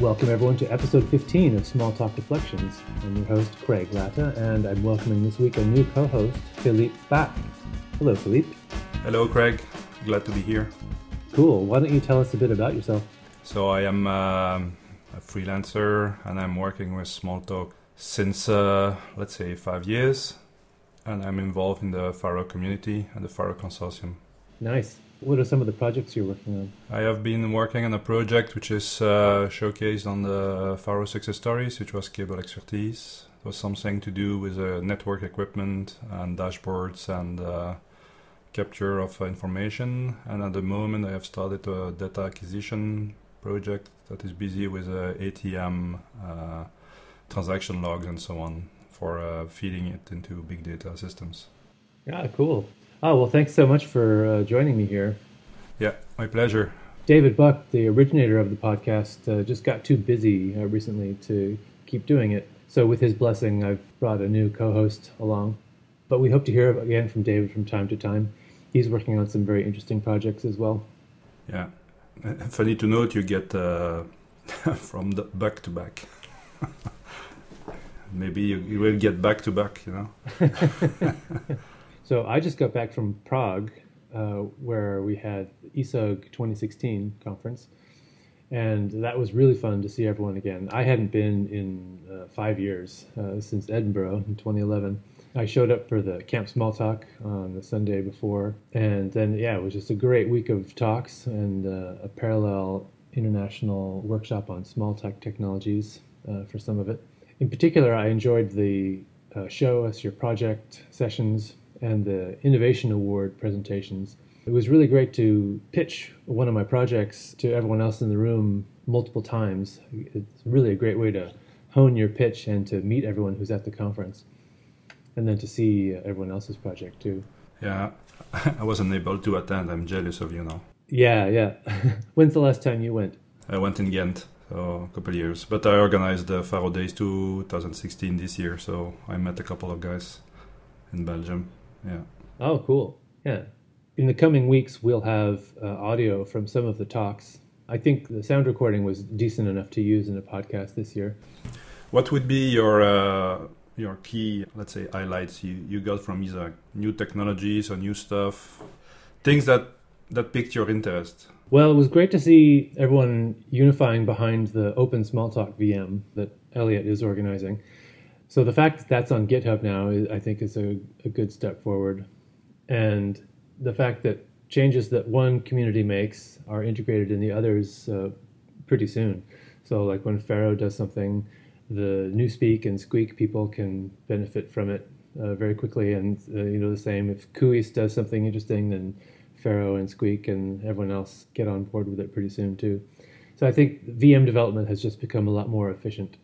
Welcome, everyone, to episode 15 of Small Talk Reflections. I'm your host, Craig Latta, and I'm welcoming this week a new co host, Philippe Back. Hello, Philippe. Hello, Craig. Glad to be here. Cool. Why don't you tell us a bit about yourself? So, I am um, a freelancer and I'm working with Smalltalk since, uh, let's say, five years. And I'm involved in the Pharo community and the Pharo Consortium. Nice. What are some of the projects you're working on? I have been working on a project which is uh, showcased on the Pharo success stories, which was cable expertise. It was something to do with uh, network equipment and dashboards and uh, capture of information. And at the moment, I have started a data acquisition project that is busy with uh, ATM uh, transaction logs and so on for uh, feeding it into big data systems. Yeah, cool. Oh, well, thanks so much for uh, joining me here. Yeah, my pleasure. David Buck, the originator of the podcast, uh, just got too busy uh, recently to keep doing it. So, with his blessing, I've brought a new co host along. But we hope to hear again from David from time to time. He's working on some very interesting projects as well. Yeah. Funny to note, you get uh, from the back to back. Maybe you, you will get back to back, you know. So I just got back from Prague, uh, where we had ESUG 2016 conference, and that was really fun to see everyone again. I hadn't been in uh, five years uh, since Edinburgh in 2011. I showed up for the Camp Small Talk on the Sunday before, and then yeah, it was just a great week of talks and uh, a parallel international workshop on small talk technologies uh, for some of it. In particular, I enjoyed the uh, show us your project sessions and the Innovation Award presentations. It was really great to pitch one of my projects to everyone else in the room multiple times. It's really a great way to hone your pitch and to meet everyone who's at the conference, and then to see everyone else's project too. Yeah, I wasn't able to attend. I'm jealous of you now. Yeah, yeah. When's the last time you went? I went in Ghent, so a couple years. But I organized the Pharo Days 2016 this year, so I met a couple of guys in Belgium. Yeah. Oh, cool. Yeah. In the coming weeks, we'll have uh, audio from some of the talks. I think the sound recording was decent enough to use in a podcast this year. What would be your uh, your key, let's say, highlights you, you got from ESUG? New technologies or new stuff, things that that piqued your interest. Well, it was great to see everyone unifying behind the Open Smalltalk VM that Elliot is organizing. So the fact that that's on GitHub now, I think, is a, a good step forward. And the fact that changes that one community makes are integrated in the others uh, pretty soon. So, like when Pharo does something, the Newspeak and Squeak people can benefit from it uh, very quickly. And uh, you know, the same if Cuis does something interesting, then Pharo and Squeak and everyone else get on board with it pretty soon too. So I think VM development has just become a lot more efficient.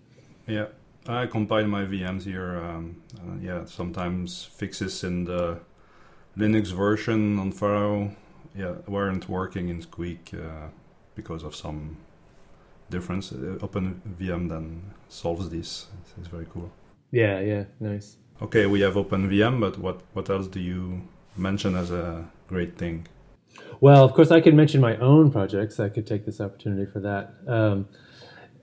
Yeah, I compile my VMs here. Um, uh, yeah, sometimes fixes in the Linux version on Pharo yeah weren't working in Squeak uh, because of some difference. Uh, Open VM then solves this. It's, it's, very cool. Yeah, yeah, nice. Okay, we have Open VM, but what what else do you mention as a great thing? Well, of course, I could mention my own projects. I could take this opportunity for that. Um,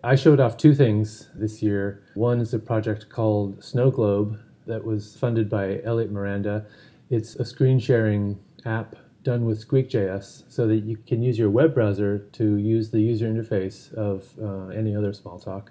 I showed off two things this year. One is a project called Snow Globe that was funded by Elliot Miranda. It's a screen sharing app done with Squeak.js so that you can use your web browser to use the user interface of uh, any other Smalltalk.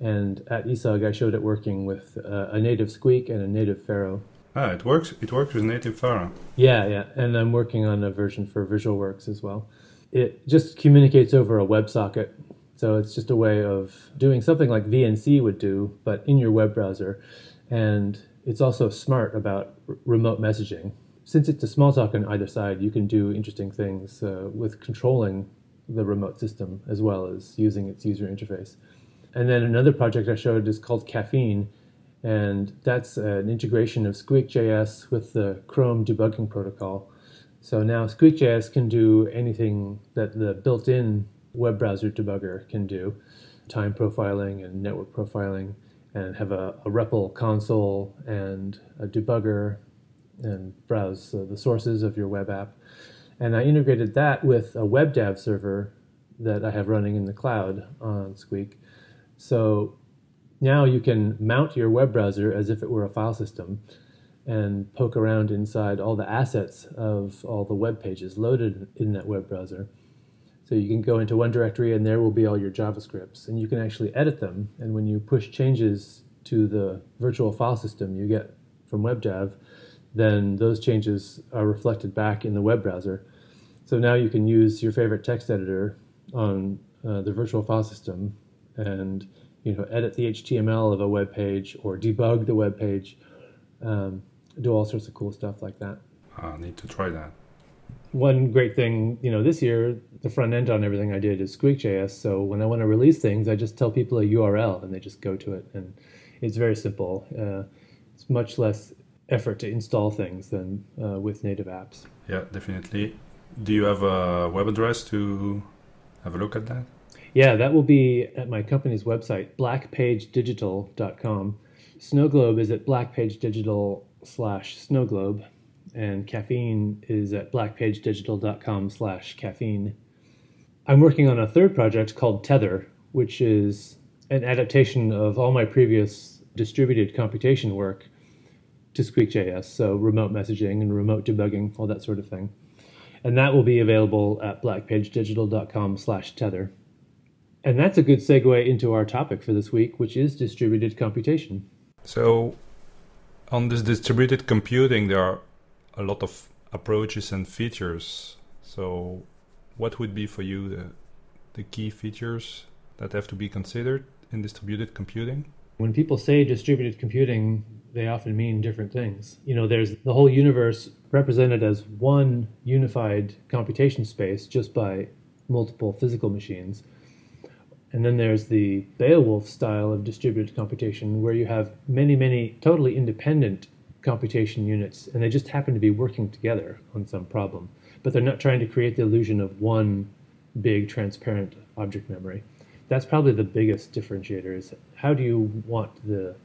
And at ESUG, I showed it working with uh, a native Squeak and a native Pharo. Ah, it works. It works with native Pharo. Yeah, yeah, and I'm working on a version for VisualWorks as well. It just communicates over a WebSocket so it's just a way of doing something like VNC would do, but in your web browser. And it's also smart about r- remote messaging. Since it's a small talk on either side, you can do interesting things uh, with controlling the remote system as well as using its user interface. And then another project I showed is called Caffeine, and that's an integration of Squeak.js with the Chrome debugging protocol So now Squeak.js can do anything that the built-in web browser debugger can do, time profiling and network profiling, and have a, a REPL console and a debugger and browse the sources of your web app. And I integrated that with a WebDAV server that I have running in the cloud on Squeak. So now you can mount your web browser as if it were a file system and poke around inside all the assets of all the web pages loaded in that web browser. So you can go into one directory and there will be all your JavaScripts and you can actually edit them. And when you push changes to the virtual file system you get from WebDAV, then those changes are reflected back in the web browser. So now you can use your favorite text editor on uh, the virtual file system and you know edit the HTML of a web page or debug the web page, um, do all sorts of cool stuff like that. I need to try that. One great thing, you know, this year the front end on everything I did is Squeak.js. So when I want to release things, I just tell people a URL and they just go to it, and it's very simple. Uh, it's much less effort to install things than uh, with native apps. Yeah, definitely. Do you have a web address to have a look at that? Yeah, that will be at my company's website, blackpagedigital.com. Snowglobe is at blackpagedigital slash snowglobe, and caffeine is at blackpagedigital.com slash caffeine. I'm working on a third project called Tether, which is an adaptation of all my previous distributed computation work to Squeak.js, so remote messaging and remote debugging, all that sort of thing. And that will be available at blackpagedigital.com slash tether. And that's a good segue into our topic for this week, which is distributed computation. So, on this distributed computing, there are a lot of approaches and features. So, what would be for you the, the key features that have to be considered in distributed computing? When people say distributed computing, they often mean different things. You know, there's the whole universe represented as one unified computation space just by multiple physical machines. And then there's the Beowulf style of distributed computation, where you have many, many totally independent computation units, and they just happen to be working together on some problem. But they're not trying to create the illusion of one big transparent object memory. That's probably the biggest differentiator is how do you want the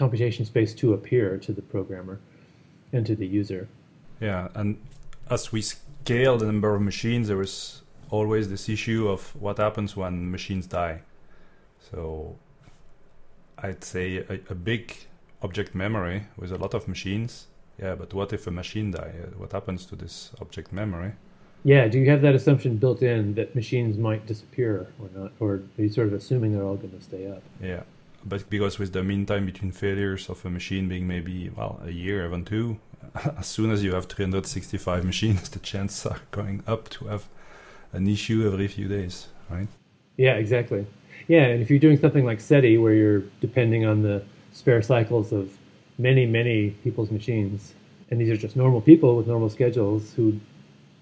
computation space to appear to the programmer and to the user. Yeah, and as we scale the number of machines, there is always this issue of what happens when machines die. So I'd say a, a big object memory with a lot of machines. Yeah, but what if a machine die? Uh, what happens to this object memory? Yeah, do you have that assumption built in that machines might disappear or not, or are you sort of assuming they're all going to stay up? Yeah, but because with the mean time between failures of a machine being maybe well a year, even two, as soon as you have 365 machines, the chances are going up to have an issue every few days, right? Yeah, exactly. Yeah, and if you're doing something like SETI, where you're depending on the spare cycles of many, many people's machines, and these are just normal people with normal schedules who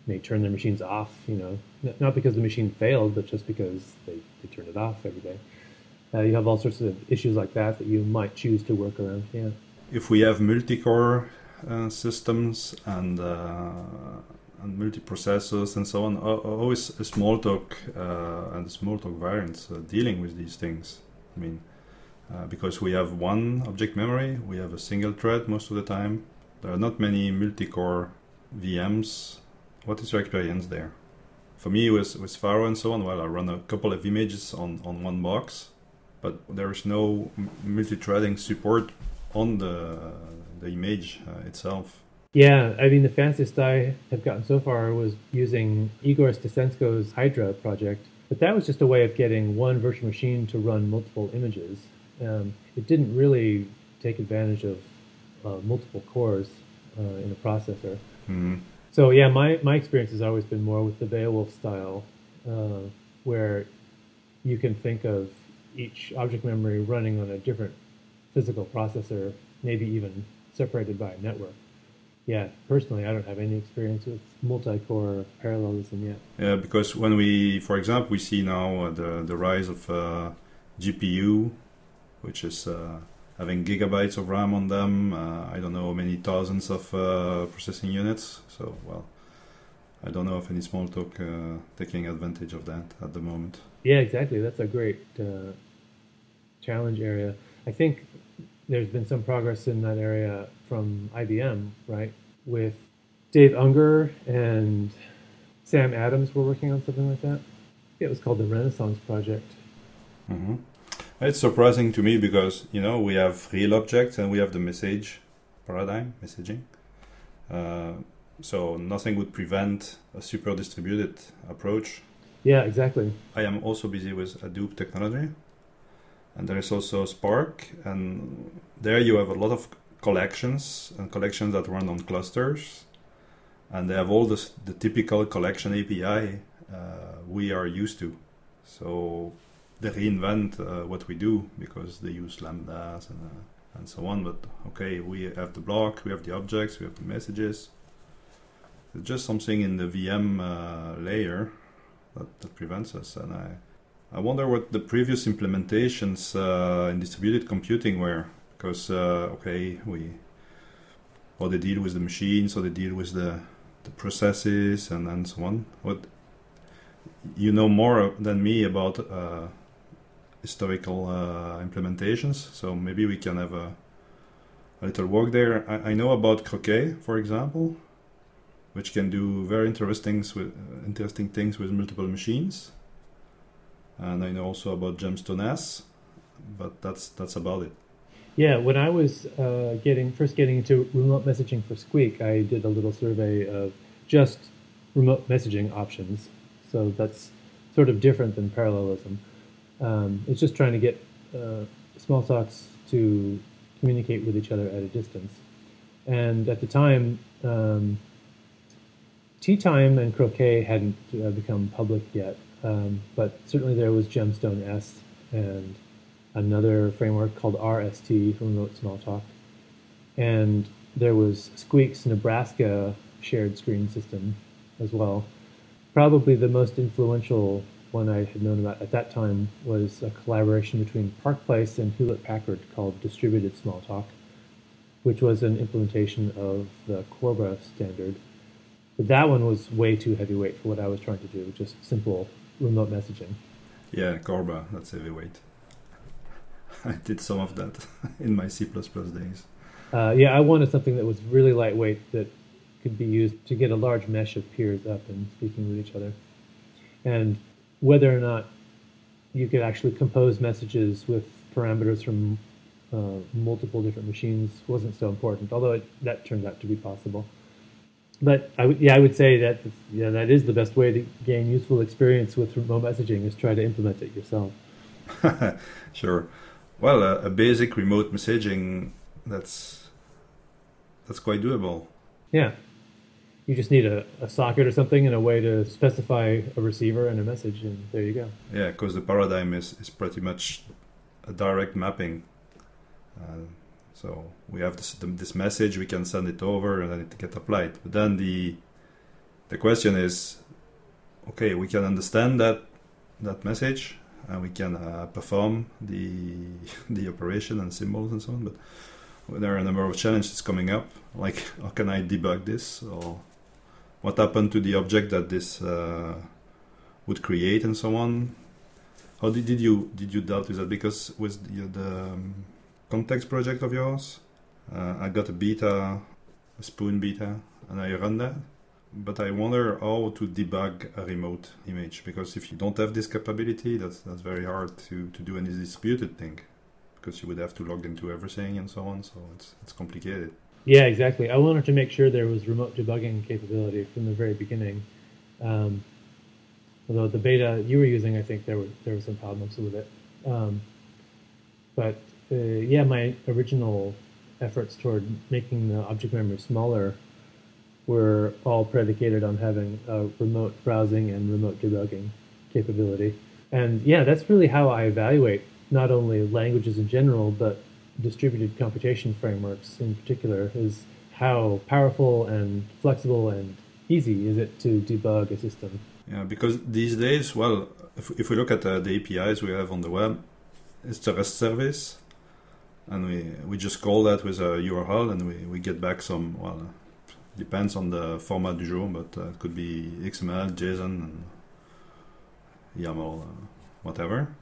may turn their machines off, you know, not because the machine failed, but just because they, they turn it off every day. Uh, you have all sorts of issues like that that you might choose to work around. Yeah. If we have multi-core uh, systems and uh, and multiprocessors and so on, always a Smalltalk uh, and Smalltalk variants dealing with these things. I mean, uh, because we have one object memory, we have a single thread most of the time. There are not many multi-core VMs. What is your experience there? For me, with with Pharo and so on, well, I run a couple of images on on one box but there is no multi-threading support on the the image uh, itself. Yeah, I mean the fastest I have gotten so far was using Igor Stasenko's Hydra project, but that was just a way of getting one virtual machine to run multiple images. Um, it didn't really take advantage of uh, multiple cores uh, in a processor. Mm-hmm. So yeah, my, my experience has always been more with the Beowulf style, uh, where you can think of each object memory running on a different physical processor, maybe even separated by a network. Yeah, personally, I don't have any experience with multi-core parallelism yet. Yeah, because when we, for example, we see now uh, the the rise of uh, GPU, which is uh, having gigabytes of RAM on them. Uh, I don't know, many thousands of uh, processing units. So, well, I don't know if any Smalltalk uh, taking advantage of that at the moment. Yeah, exactly. That's a great uh, challenge area. I think there's been some progress in that area from IBM, right? With Dave Ungar and Sam Adams were working on something like that. It was called the Renaissance Project. Mm-hmm. It's surprising to me because you know we have real objects and we have the message paradigm messaging. Uh, so nothing would prevent a super distributed approach. Yeah, exactly. I am also busy with Hadoop technology, and there is also Spark, and there you have a lot of collections and collections that run on clusters, and they have all this, the typical collection API uh, we are used to. So they reinvent uh, what we do because they use lambdas and uh, and so on. But okay, we have the block, we have the objects, we have the messages. It's just something in the VM uh, layer that, that prevents us. And I, I wonder what the previous implementations uh, in distributed computing were. Because uh, okay, we or they deal with the machines, or they deal with the the processes and, and so on. What you know more than me about uh, historical uh, implementations, so maybe we can have a, a little work there. I, I, know about Croquet, for example, which can do very interesting interesting things with multiple machines, and I know also about Gemstone S, but that's that's about it. Yeah, when I was uh, getting first getting into remote messaging for Squeak, I did a little survey of just remote messaging options. So that's sort of different than parallelism. Um, it's just trying to get uh, Smalltalks to communicate with each other at a distance. And at the time, um, Tea Time and Croquet hadn't uh, become public yet, um, but certainly there was Gemstone S and another framework called RST, Remote Smalltalk. And there was Squeak's Nebraska shared screen system as well. Probably the most influential one I had known about at that time was a collaboration between ParcPlace and Hewlett Packard called Distributed Smalltalk, which was an implementation of the Corba standard. But that one was way too heavyweight for what I was trying to do, just simple remote messaging. Yeah, Corba, that's heavyweight. I did some of that in my C++ days. Uh, yeah, I wanted something that was really lightweight that could be used to get a large mesh of peers up and speaking with each other. And whether or not you could actually compose messages with parameters from uh, multiple different machines wasn't so important, although it, that turned out to be possible. But I w- yeah, I would say that yeah, that is the best way to gain useful experience with remote messaging is try to implement it yourself. sure. Well, uh, a basic remote messaging that's that's quite doable. Yeah, you just need a, a socket or something and a way to specify a receiver and a message, and there you go. Yeah, because the paradigm is, is pretty much a direct mapping. Uh, so we have this, this message, we can send it over, and then it get applied. But then the the question is, okay, we can understand that that message, and we can uh, perform the the operation and symbols and so on. But there are a number of challenges coming up, like how can I debug this or what happened to the object that this uh, would create and so on. How did, did you did you dealt with that? Because with the, the um, context project of yours, uh, I got a beta, a spoon beta, and I run that. But I wonder how to debug a remote image because if you don't have this capability, that's that's very hard to, to do any distributed thing because you would have to log into everything and so on. So it's it's complicated. Yeah, exactly. I wanted to make sure there was remote debugging capability from the very beginning. Um, although the beta you were using, I think there were there were some problems with it. Um, but uh, yeah, my original efforts toward making the object memory smaller were all predicated on having a remote browsing and remote debugging capability. And yeah, that's really how I evaluate not only languages in general, but distributed computation frameworks in particular is how powerful and flexible and easy is it to debug a system. Yeah, because these days, well, if, if we look at uh, the APIs we have on the web, it's a REST service, and we we just call that with a URL, and we, we get back some well Depends on the format du jour, but uh, it could be XML, JSON, YAML, uh, whatever.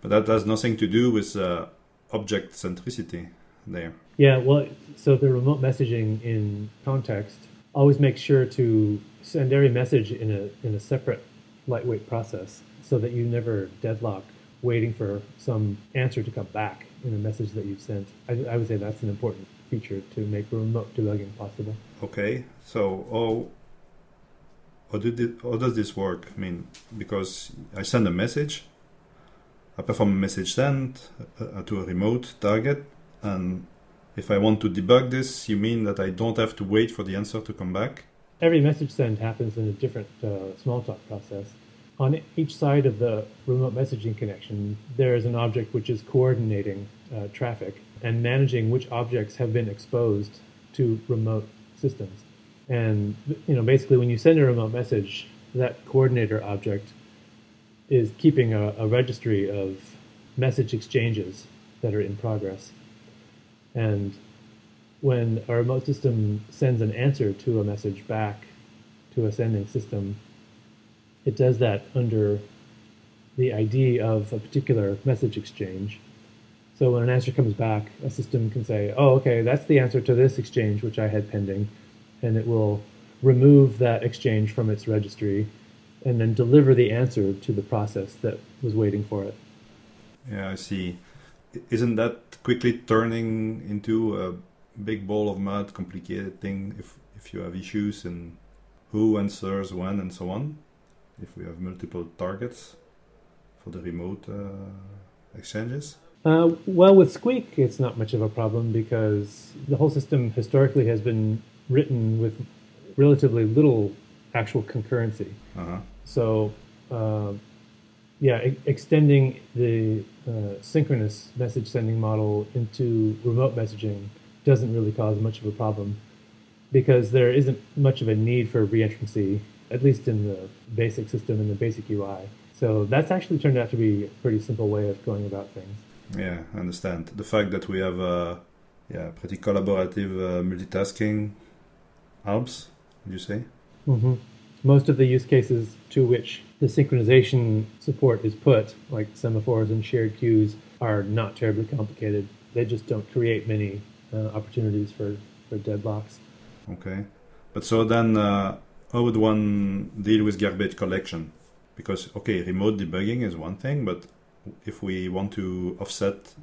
But that has nothing to do with uh, object centricity there. Yeah, well, so the remote messaging in context always makes sure to send every message in a in a separate lightweight process so that you never deadlock waiting for some answer to come back in a message that you've sent. I, I would say that's an important feature to make remote debugging possible. Okay, so how, how, did how does this work? I mean, because I send a message, I perform a message send uh, to a remote target, and if I want to debug this, you mean that I don't have to wait for the answer to come back? Every message send happens in a different uh, Smalltalk process. On each side of the remote messaging connection, there is an object which is coordinating uh, traffic and managing which objects have been exposed to remote systems. And you know, basically, when you send a remote message, that coordinator object is keeping a, a registry of message exchanges that are in progress. And when a remote system sends an answer to a message back to a sending system, it does that under the ID of a particular message exchange. So when an answer comes back, a system can say, oh, okay, that's the answer to this exchange which I had pending, and it will remove that exchange from its registry and then deliver the answer to the process that was waiting for it. Yeah, I see. Isn't that quickly turning into a big ball of mud, complicated thing if, if you have issues in who answers when and so on? If we have multiple targets for the remote uh, exchanges? Uh, well, with Squeak, it's not much of a problem because the whole system historically has been written with relatively little actual concurrency. Uh-huh. So, uh, yeah, e- extending the uh, synchronous message sending model into remote messaging doesn't really cause much of a problem because there isn't much of a need for reentrancy, at least in the basic system and the basic UI. So that's actually turned out to be a pretty simple way of going about things. Yeah, I understand. The fact that we have a yeah, pretty collaborative uh, multitasking helps, would you say? Mm-hmm. Most of the use cases to which the synchronization support is put, like semaphores and shared queues, are not terribly complicated. They just don't create many uh, opportunities for, for deadlocks. Okay. But so then, uh, how would one deal with garbage collection? Because, okay, remote debugging is one thing, but if we want to offset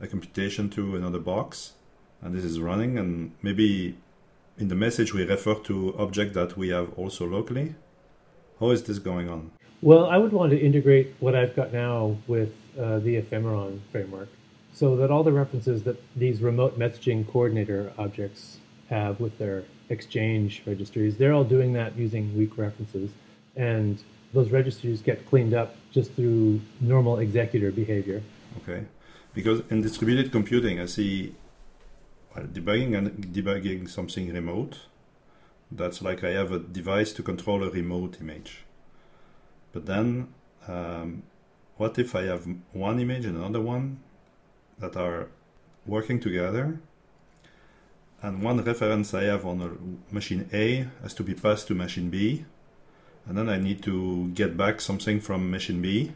a computation to another box and this is running and maybe in the message we refer to object that we have also locally how is this going on? Well i would want to integrate what i've got now with uh, the ephemeron framework so that all the references that these remote messaging coordinator objects have with their exchange registries they're all doing that using weak references. And those registries get cleaned up just through normal executor behavior. Okay, because in distributed computing, I see well, debugging and debugging something remote. That's like I have a device to control a remote image. But then, um, what if I have one image and another one that are working together? And one reference I have on a machine A has to be passed to machine B, and then I need to get back something from machine B.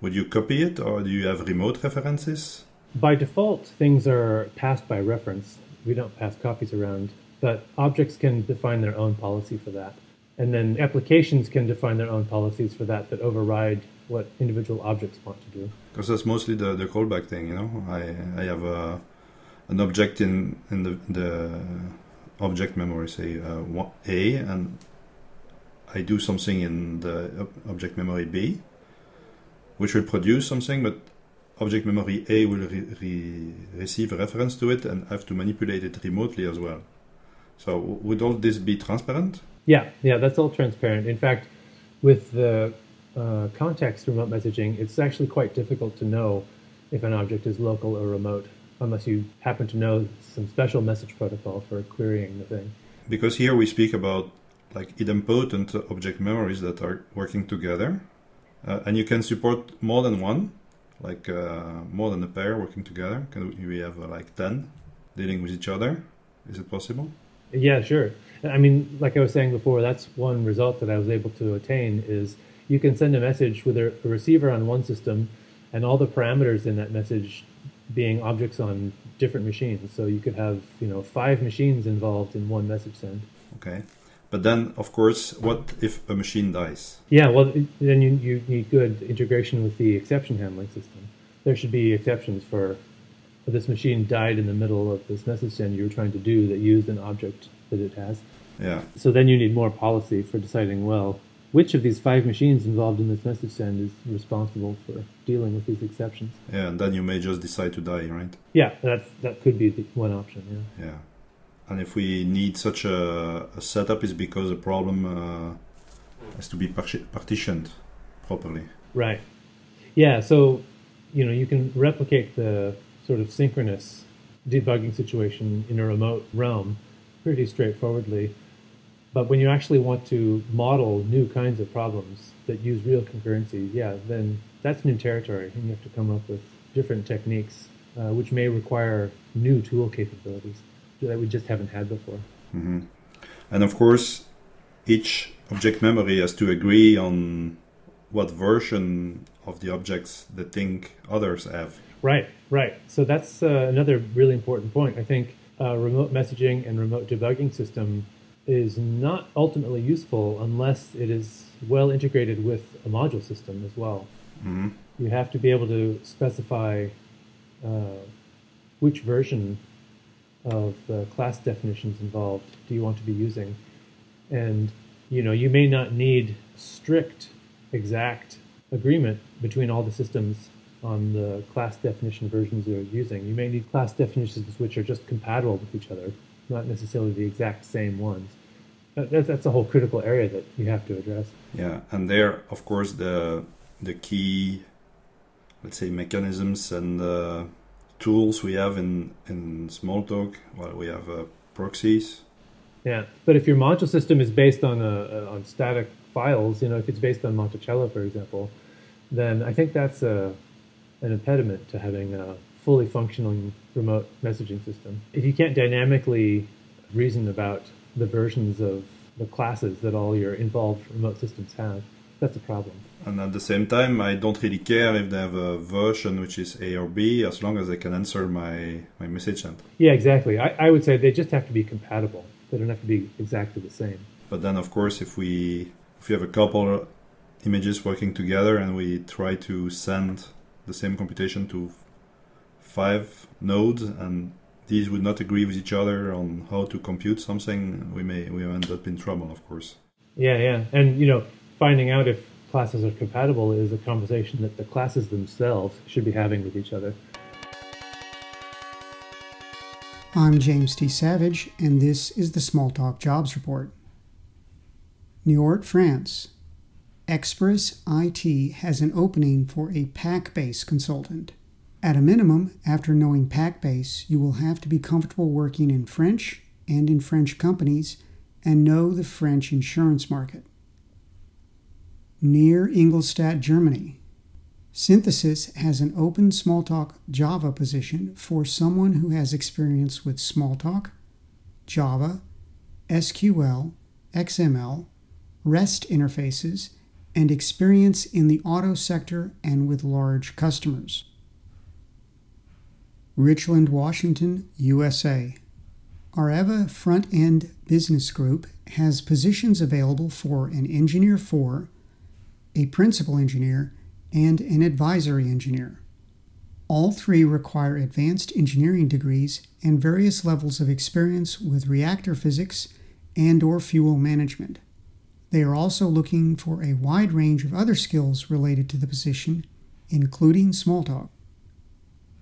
Would you copy it or do you have remote references? By default, things are passed by reference. We don't pass copies around, but objects can define their own policy for that. And then applications can define their own policies for that that override what individual objects want to do. Because that's mostly the, the callback thing, you know. I, I have a, an object in, in the, the object memory, say uh, A, and I do something in the object memory B, which will produce something, but object memory A will re re receive a reference to it and have to manipulate it remotely as well. So would all this be transparent? Yeah, yeah, that's all transparent. In fact, with the uh, context remote messaging, it's actually quite difficult to know if an object is local or remote, unless you happen to know some special message protocol for querying the thing. Because here we speak about like idempotent object memories that are working together. Uh, and you can support more than one, like uh, more than a pair working together. Can we have uh, like 10 dealing with each other? Is it possible? Yeah, sure. I mean, like I was saying before, that's one result that I was able to attain is you can send a message with a, a receiver on one system and all the parameters in that message being objects on different machines. So you could have, you know, five machines involved in one message send. Okay. But then, of course, what if a machine dies? Yeah, well, then you, you need good integration with the exception handling system. There should be exceptions for this machine died in the middle of this message send you were trying to do that used an object that it has. Yeah. So then you need more policy for deciding, well, which of these five machines involved in this message send is responsible for dealing with these exceptions. Yeah, and then you may just decide to die, right? Yeah, that's, that could be the one option, yeah. Yeah. And if we need such a, a setup, is because the problem uh, has to be partitioned properly. Right. Yeah, so, you know, you can replicate the sort of synchronous debugging situation in a remote realm pretty straightforwardly. But when you actually want to model new kinds of problems that use real concurrency, yeah, then that's new territory, and you have to come up with different techniques, uh, which may require new tool capabilities that we just haven't had before. Mm-hmm. And of course, each object memory has to agree on what version of the objects they think others have. Right, right. So that's uh, another really important point. I think uh, remote messaging and remote debugging system is not ultimately useful unless it is well integrated with a module system as well. Mm-hmm. You have to be able to specify uh, which version of the class definitions involved do you want to be using, and you know you may not need strict, exact agreement between all the systems on the class definition versions you're using. You may need class definitions which are just compatible with each other, not necessarily the exact same ones. That's, that's a whole critical area that you have to address. Yeah, and there, of course, the the key, let's say, mechanisms and uh, tools we have in in Smalltalk. Well, we have uh, proxies. Yeah, but if your module system is based on a, on static files, you know, if it's based on Monticello, for example, then I think that's a an impediment to having a fully functioning remote messaging system. If you can't dynamically reason about the versions of the classes that all your involved remote systems have, that's a problem. And at the same time, I don't really care if they have a version which is A or B, as long as they can answer my, my message. Yeah, exactly. I, I would say they just have to be compatible. They don't have to be exactly the same. But then, of course, if we if we have a couple images working together and we try to send the same computation to five nodes and these would not agree with each other on how to compute something, we may we end up in trouble, of course. Yeah, yeah, and you know, finding out if classes are compatible is a conversation that the classes themselves should be having with each other. I'm James T. Savage, and this is the Smalltalk Jobs Report. Niort, France, Express IT has an opening for a PAC-Base consultant. At a minimum, after knowing PAC-Base, you will have to be comfortable working in French and in French companies and know the French insurance market. Near Ingolstadt, Germany, Synthesis has an open Smalltalk Java position for someone who has experience with Smalltalk, Java, SQL, XML, REST interfaces, and experience in the auto sector and with large customers. Richland, Washington, USA. Areva Front End Business Group has positions available for an engineer 4, a principal engineer, and an advisory engineer. All three require advanced engineering degrees and various levels of experience with reactor physics and or fuel management. They are also looking for a wide range of other skills related to the position, including Smalltalk.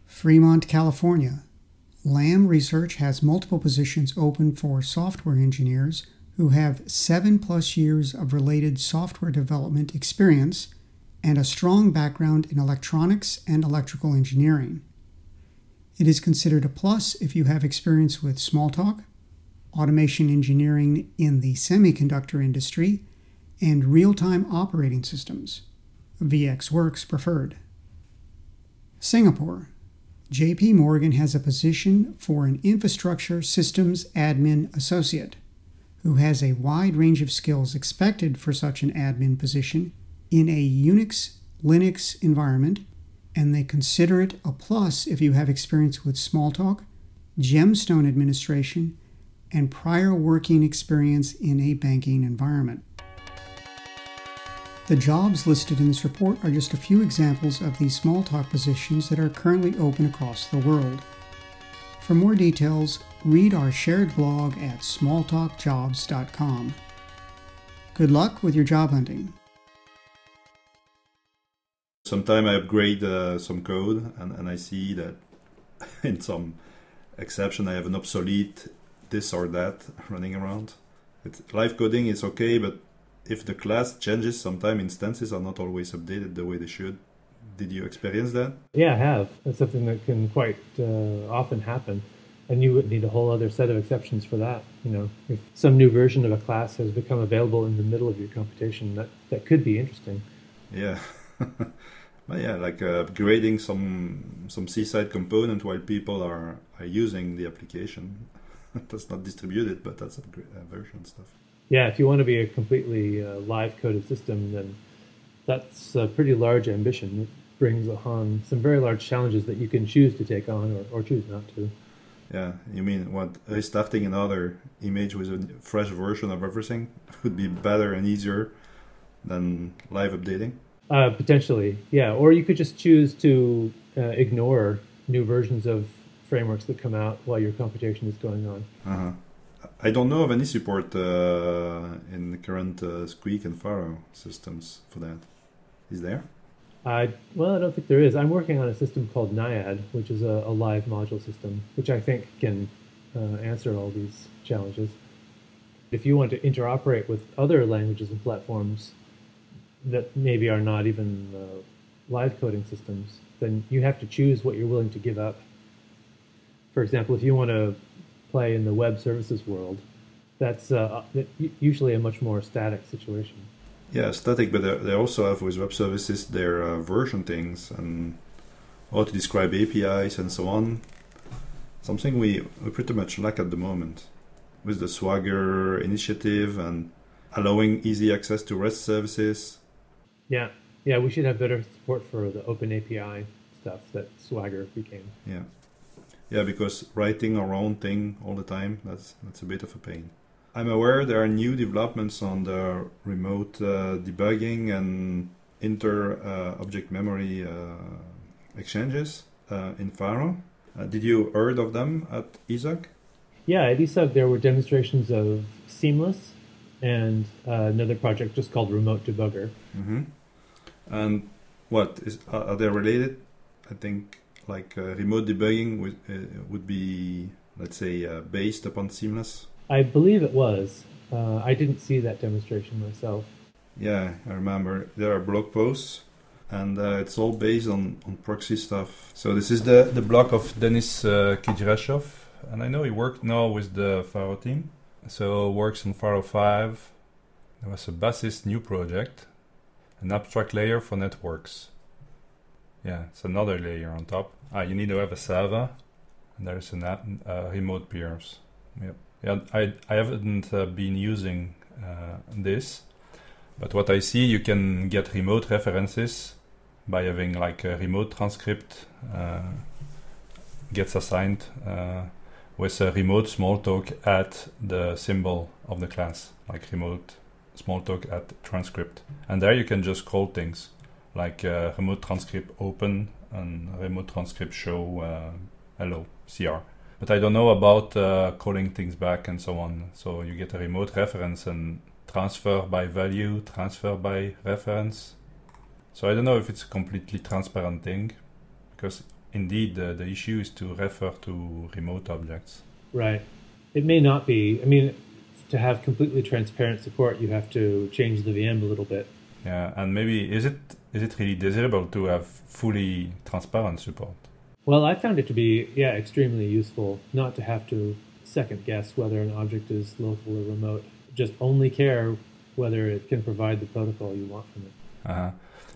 Fremont, California. Lam Research has multiple positions open for software engineers who have seven plus years of related software development experience and a strong background in electronics and electrical engineering. It is considered a plus if you have experience with Smalltalk, automation engineering in the semiconductor industry, and real time operating systems. VxWorks preferred. Singapore. JP Morgan has a position for an infrastructure systems admin associate who has a wide range of skills expected for such an admin position in a Unix Linux environment, and they consider it a plus if you have experience with Smalltalk, Gemstone administration, and prior working experience in a banking environment. The jobs listed in this report are just a few examples of the Smalltalk positions that are currently open across the world. For more details, read our shared blog at smalltalkjobs.com. Good luck with your job hunting. Sometimes I upgrade uh, some code and, and I see that in some exception I have an obsolete this or that running around. It's, live coding is okay, but if the class changes, sometimes instances are not always updated the way they should. Did you experience that? Yeah, I have. That's something that can quite uh, often happen. And you would need a whole other set of exceptions for that. You know, if some new version of a class has become available in the middle of your computation, that, that could be interesting. Yeah. but yeah, like uh, upgrading some some Seaside component while people are, are using the application. that's not distributed, but that's a uh, version stuff. Yeah, if you want to be a completely uh, live coded system, then that's a pretty large ambition. Brings on some very large challenges that you can choose to take on or, or choose not to. Yeah, you mean what restarting another image with a fresh version of everything would be better and easier than live updating? Uh, potentially, yeah. Or you could just choose to uh, ignore new versions of frameworks that come out while your computation is going on. Uh-huh. I don't know of any support uh, in the current uh, Squeak and Pharo systems for that. Is there? I well, I don't think there is. I'm working on a system called Naiad, which is a, a live module system, which I think can uh, answer all these challenges. If you want to interoperate with other languages and platforms that maybe are not even uh, live coding systems, then you have to choose what you're willing to give up for example, if you want to play in the web services world, that's uh, usually a much more static situation. Yeah, static, but they also have with web services their uh, version things and how to describe APIs and so on. Something we, we pretty much lack at the moment with the Swagger initiative and allowing easy access to REST services. Yeah, yeah, we should have better support for the open API stuff that Swagger became. Yeah. Yeah, because writing our own thing all the time, that's, that's a bit of a pain. I'm aware there are new developments on the remote uh, debugging and inter uh, object memory uh, exchanges uh, in Pharo. Uh, did you heard of them at ESUG? Yeah, at ESUG there were demonstrations of Seamless and uh, another project just called Remote Debugger. Mm-hmm. And what is are they related? I think like uh, remote debugging would, uh, would be, let's say, uh, based upon Seamless? I believe it was. I didn't see that demonstration myself. Yeah, I remember. There are blog posts and uh, it's all based on, on proxy stuff. So this is the, the blog of Denis uh, and I know he worked now with the Pharo team. So works on Pharo 5. There was a Basys new project, an abstract layer for networks. Yeah, it's another layer on top. Ah, you need to have a server, and there's a uh, remote peers. Yep. Yeah, I I haven't uh, been using uh, this, but what I see, you can get remote references by having like a remote transcript uh, gets assigned uh, with a remote smalltalk at the symbol of the class, like remote smalltalk at transcript, and there you can just call things like uh, remote transcript open and remote transcript show hello CR. But I don't know about uh, calling things back and so on. So you get a remote reference and transfer by value, transfer by reference. So I don't know if it's a completely transparent thing, because indeed the, the issue is to refer to remote objects. Right. It may not be. I mean, to have completely transparent support, you have to change the VM a little bit. Yeah, and maybe is it is it really desirable to have fully transparent support? Well, I found it to be yeah extremely useful not to have to second guess whether an object is local or remote. Just only care whether it can provide the protocol you want from it. Uh-huh.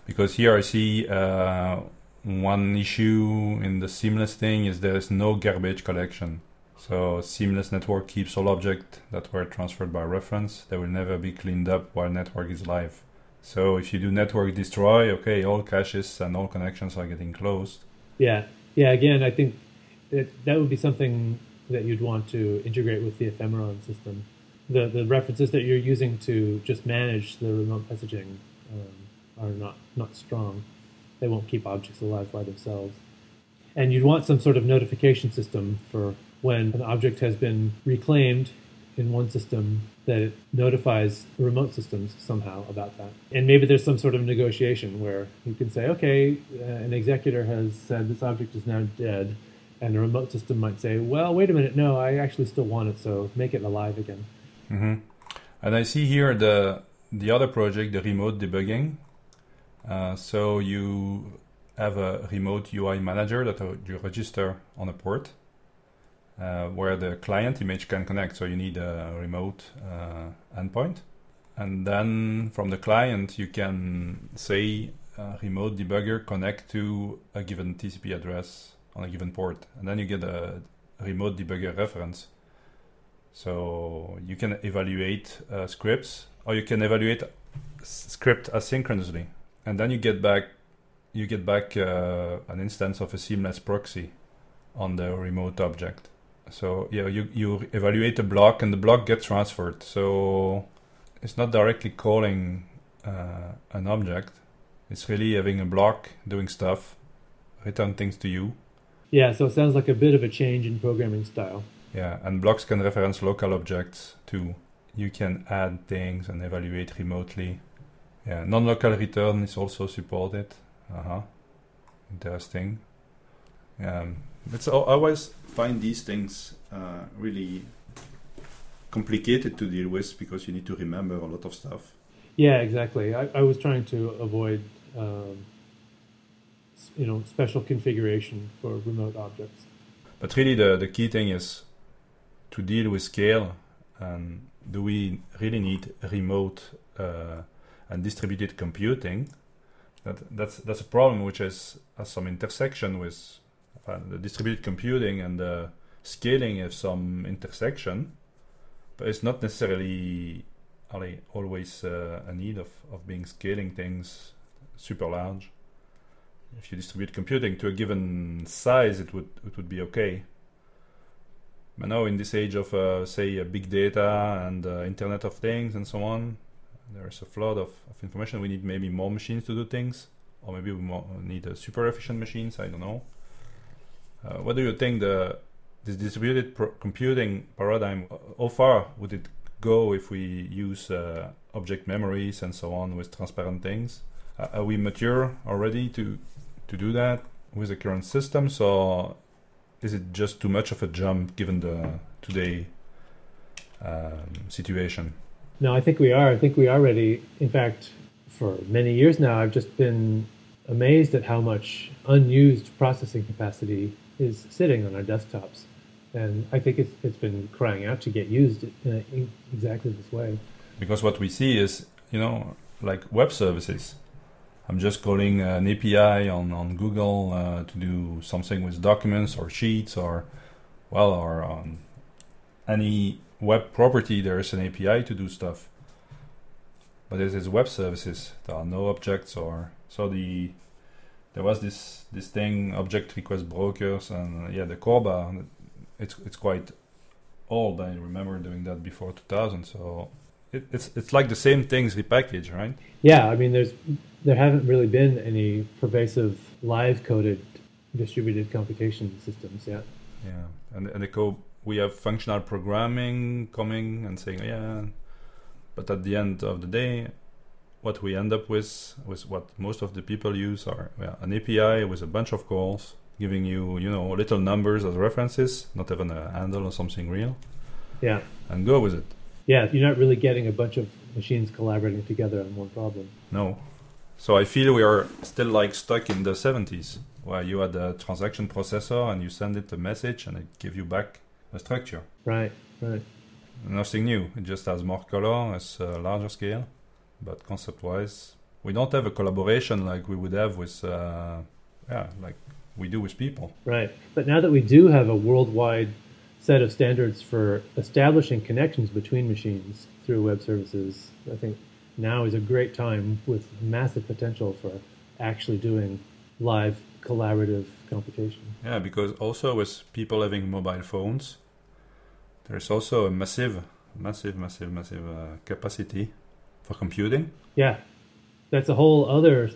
Because here I see uh, one issue in the seamless thing is there is no garbage collection. So seamless network keeps all objects that were transferred by reference. They will never be cleaned up while network is live. So if you do network destroy, okay, all caches and all connections are getting closed. Yeah, yeah. Again, I think that that would be something that you'd want to integrate with the ephemeron system. The the references that you're using to just manage the remote messaging um, are not not strong. They won't keep objects alive by themselves. And you'd want some sort of notification system for when an object has been reclaimed in one system that it notifies remote systems somehow about that. And maybe there's some sort of negotiation where you can say, okay, uh, an executor has said this object is now dead, and the remote system might say, well, wait a minute, no, I actually still want it, so make it alive again. Mm-hmm. And I see here the the other project, the remote debugging. Uh, so you have a remote UI manager that you register on a port uh, where the client image can connect. So you need a remote uh, endpoint. And then from the client, you can say remote debugger connect to a given TCP address on a given port. And then you get a remote debugger reference. So you can evaluate uh, scripts or you can evaluate script asynchronously. And then you get back you get back uh, an instance of a seamless proxy on the remote object so yeah, you you evaluate a block and the block gets transferred. So it's not directly calling uh, an object. It's really having a block doing stuff, return things to you. Yeah, so it sounds like a bit of a change in programming style. Yeah, and blocks can reference local objects too. You can add things and evaluate remotely. Yeah, non-local return is also supported. Uh huh. Interesting. Um, it's always find these things uh, really complicated to deal with because you need to remember a lot of stuff. Yeah, exactly. I, I was trying to avoid, um, you know, special configuration for remote objects. But really, the, the key thing is to deal with scale. And do we really need remote uh, and distributed computing? That that's that's a problem which is has some intersection with the distributed computing and the scaling have some intersection, but it's not necessarily always uh, a need of, of being scaling things super large. If you distribute computing to a given size, it would it would be okay. But now, in this age of uh, say uh, big data and uh, Internet of Things and so on, there's a flood of, of information. We need maybe more machines to do things, or maybe we need super efficient machines. I don't know. Uh, what do you think the this distributed computing paradigm? How far would it go if we use uh, object memories and so on with transparent things? Uh, are we mature already to to do that with the current system? So is it just too much of a jump given the today um, situation? No, I think we are. I think we are ready. In fact, for many years now, I've just been amazed at how much unused processing capacity is sitting on our desktops. And I think it's, it's been crying out to get used in, in exactly this way. Because what we see is, you know, like web services. I'm just calling an API on, on Google uh, to do something with documents or sheets or, well, or on any web property, there is an API to do stuff. But this is web services. There are no objects or so the there was this this thing object request brokers and uh, yeah the CORBA it's it's quite old. I remember doing that before 2000. So it, it's it's like the same things repackaged, right? Yeah, I mean there's there haven't really been any pervasive live coded distributed computation systems yet. Yeah, and and the code we have functional programming coming and saying yeah, but at the end of the day, what we end up with, with what most of the people use are yeah, an API with a bunch of calls giving you, you know, little numbers as references, not even a handle or something real. Yeah. And go with it. Yeah, you're not really getting a bunch of machines collaborating together on one problem. No. So I feel we are still like stuck in the 70s, where you had a transaction processor and you send it a message and it give you back a structure. Right, right. Nothing new. It just has more color, it's a larger scale but concept wise we don't have a collaboration like we would have with uh, yeah, like we do with people. Right. But now that we do have a worldwide set of standards for establishing connections between machines through web services, I think now is a great time with massive potential for actually doing live collaborative computation. Yeah, because also with people having mobile phones, there's also a massive, massive, massive, massive uh, capacity for computing. Yeah, that's a whole other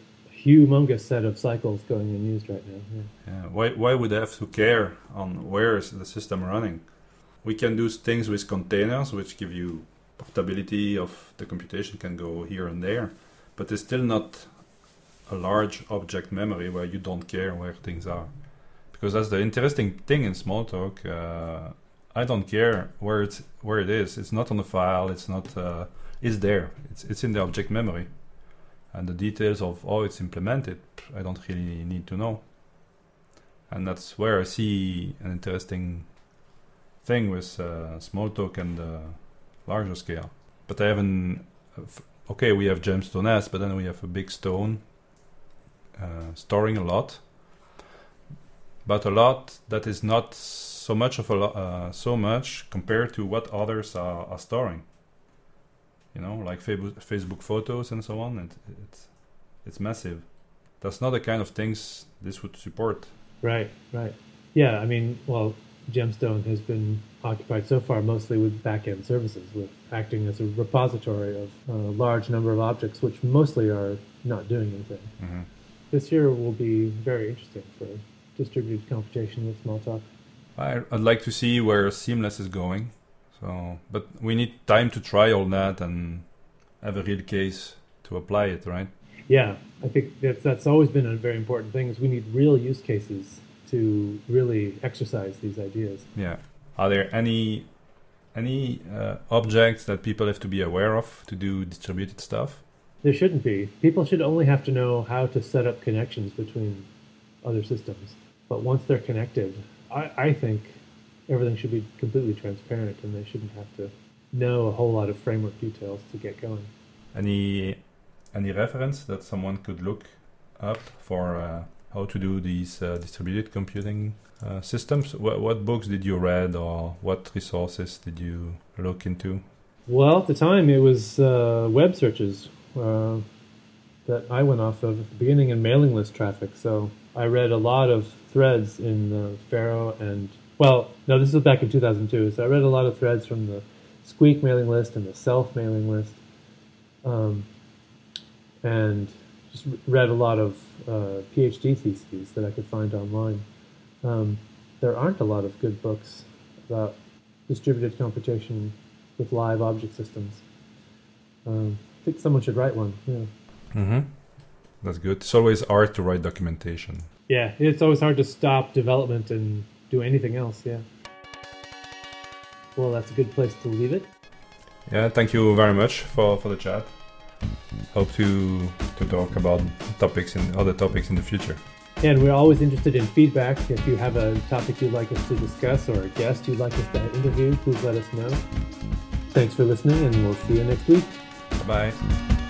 humongous set of cycles going unused right now. Yeah. Yeah. Why why would I have to care on where is the system running? We can do things with containers, which give you portability of the computation can go here and there, but it's still not a large object memory where you don't care where things are. Because that's the interesting thing in Smalltalk. Uh, I don't care where it's where it is. It's not on the file. It's not. Uh, it's there. It's it's in the object memory, and the details of how it's implemented, I don't really need to know. And that's where I see an interesting thing with uh, Smalltalk and uh, larger scale. But I haven't. Okay, we have Gemstone S, but then we have a big stone uh, storing a lot, but a lot that is not so much of a lo- uh, so much compared to what others are, are storing. You know, like Facebook, photos and so on. It, it's it's massive. That's not the kind of things this would support. Right, right. Yeah, I mean, well, Gemstone has been occupied so far mostly with back-end services, with acting as a repository of a large number of objects, which mostly are not doing anything. Mm-hmm. This year will be very interesting for distributed computation with Smalltalk. I'd like to see where Seamless is going. So, but we need time to try all that and have a real case to apply it, right? Yeah, I think that's, that's always been a very important thing. Is we need real use cases to really exercise these ideas. Yeah. Are there any any uh, objects that people have to be aware of to do distributed stuff? There shouldn't be. People should only have to know how to set up connections between other systems. But once they're connected, I, I think everything should be completely transparent and they shouldn't have to know a whole lot of framework details to get going. Any any reference that someone could look up for uh, how to do these uh, distributed computing uh, systems? What, what books did you read or what resources did you look into? Well, at the time, it was uh, web searches uh, that I went off of at the beginning and mailing list traffic. So I read a lot of threads in the Pharo and, well, no, this was back in 2002. So I read a lot of threads from the Squeak mailing list and the Self mailing list. Um, and just read a lot of uh, PhD theses that I could find online. Um, there aren't a lot of good books about distributed computation with live object systems. Um, I think someone should write one. Yeah. Mm-hmm. That's good. It's always hard to write documentation. Yeah, it's always hard to stop development and do anything else. Yeah. Well, that's a good place to leave it. Yeah, thank you very much for, for the chat. Hope to to talk about topics and other topics in the future. And we're always interested in feedback. If you have a topic you'd like us to discuss or a guest you'd like us to interview, please let us know. Thanks for listening, and we'll see you next week. Bye bye.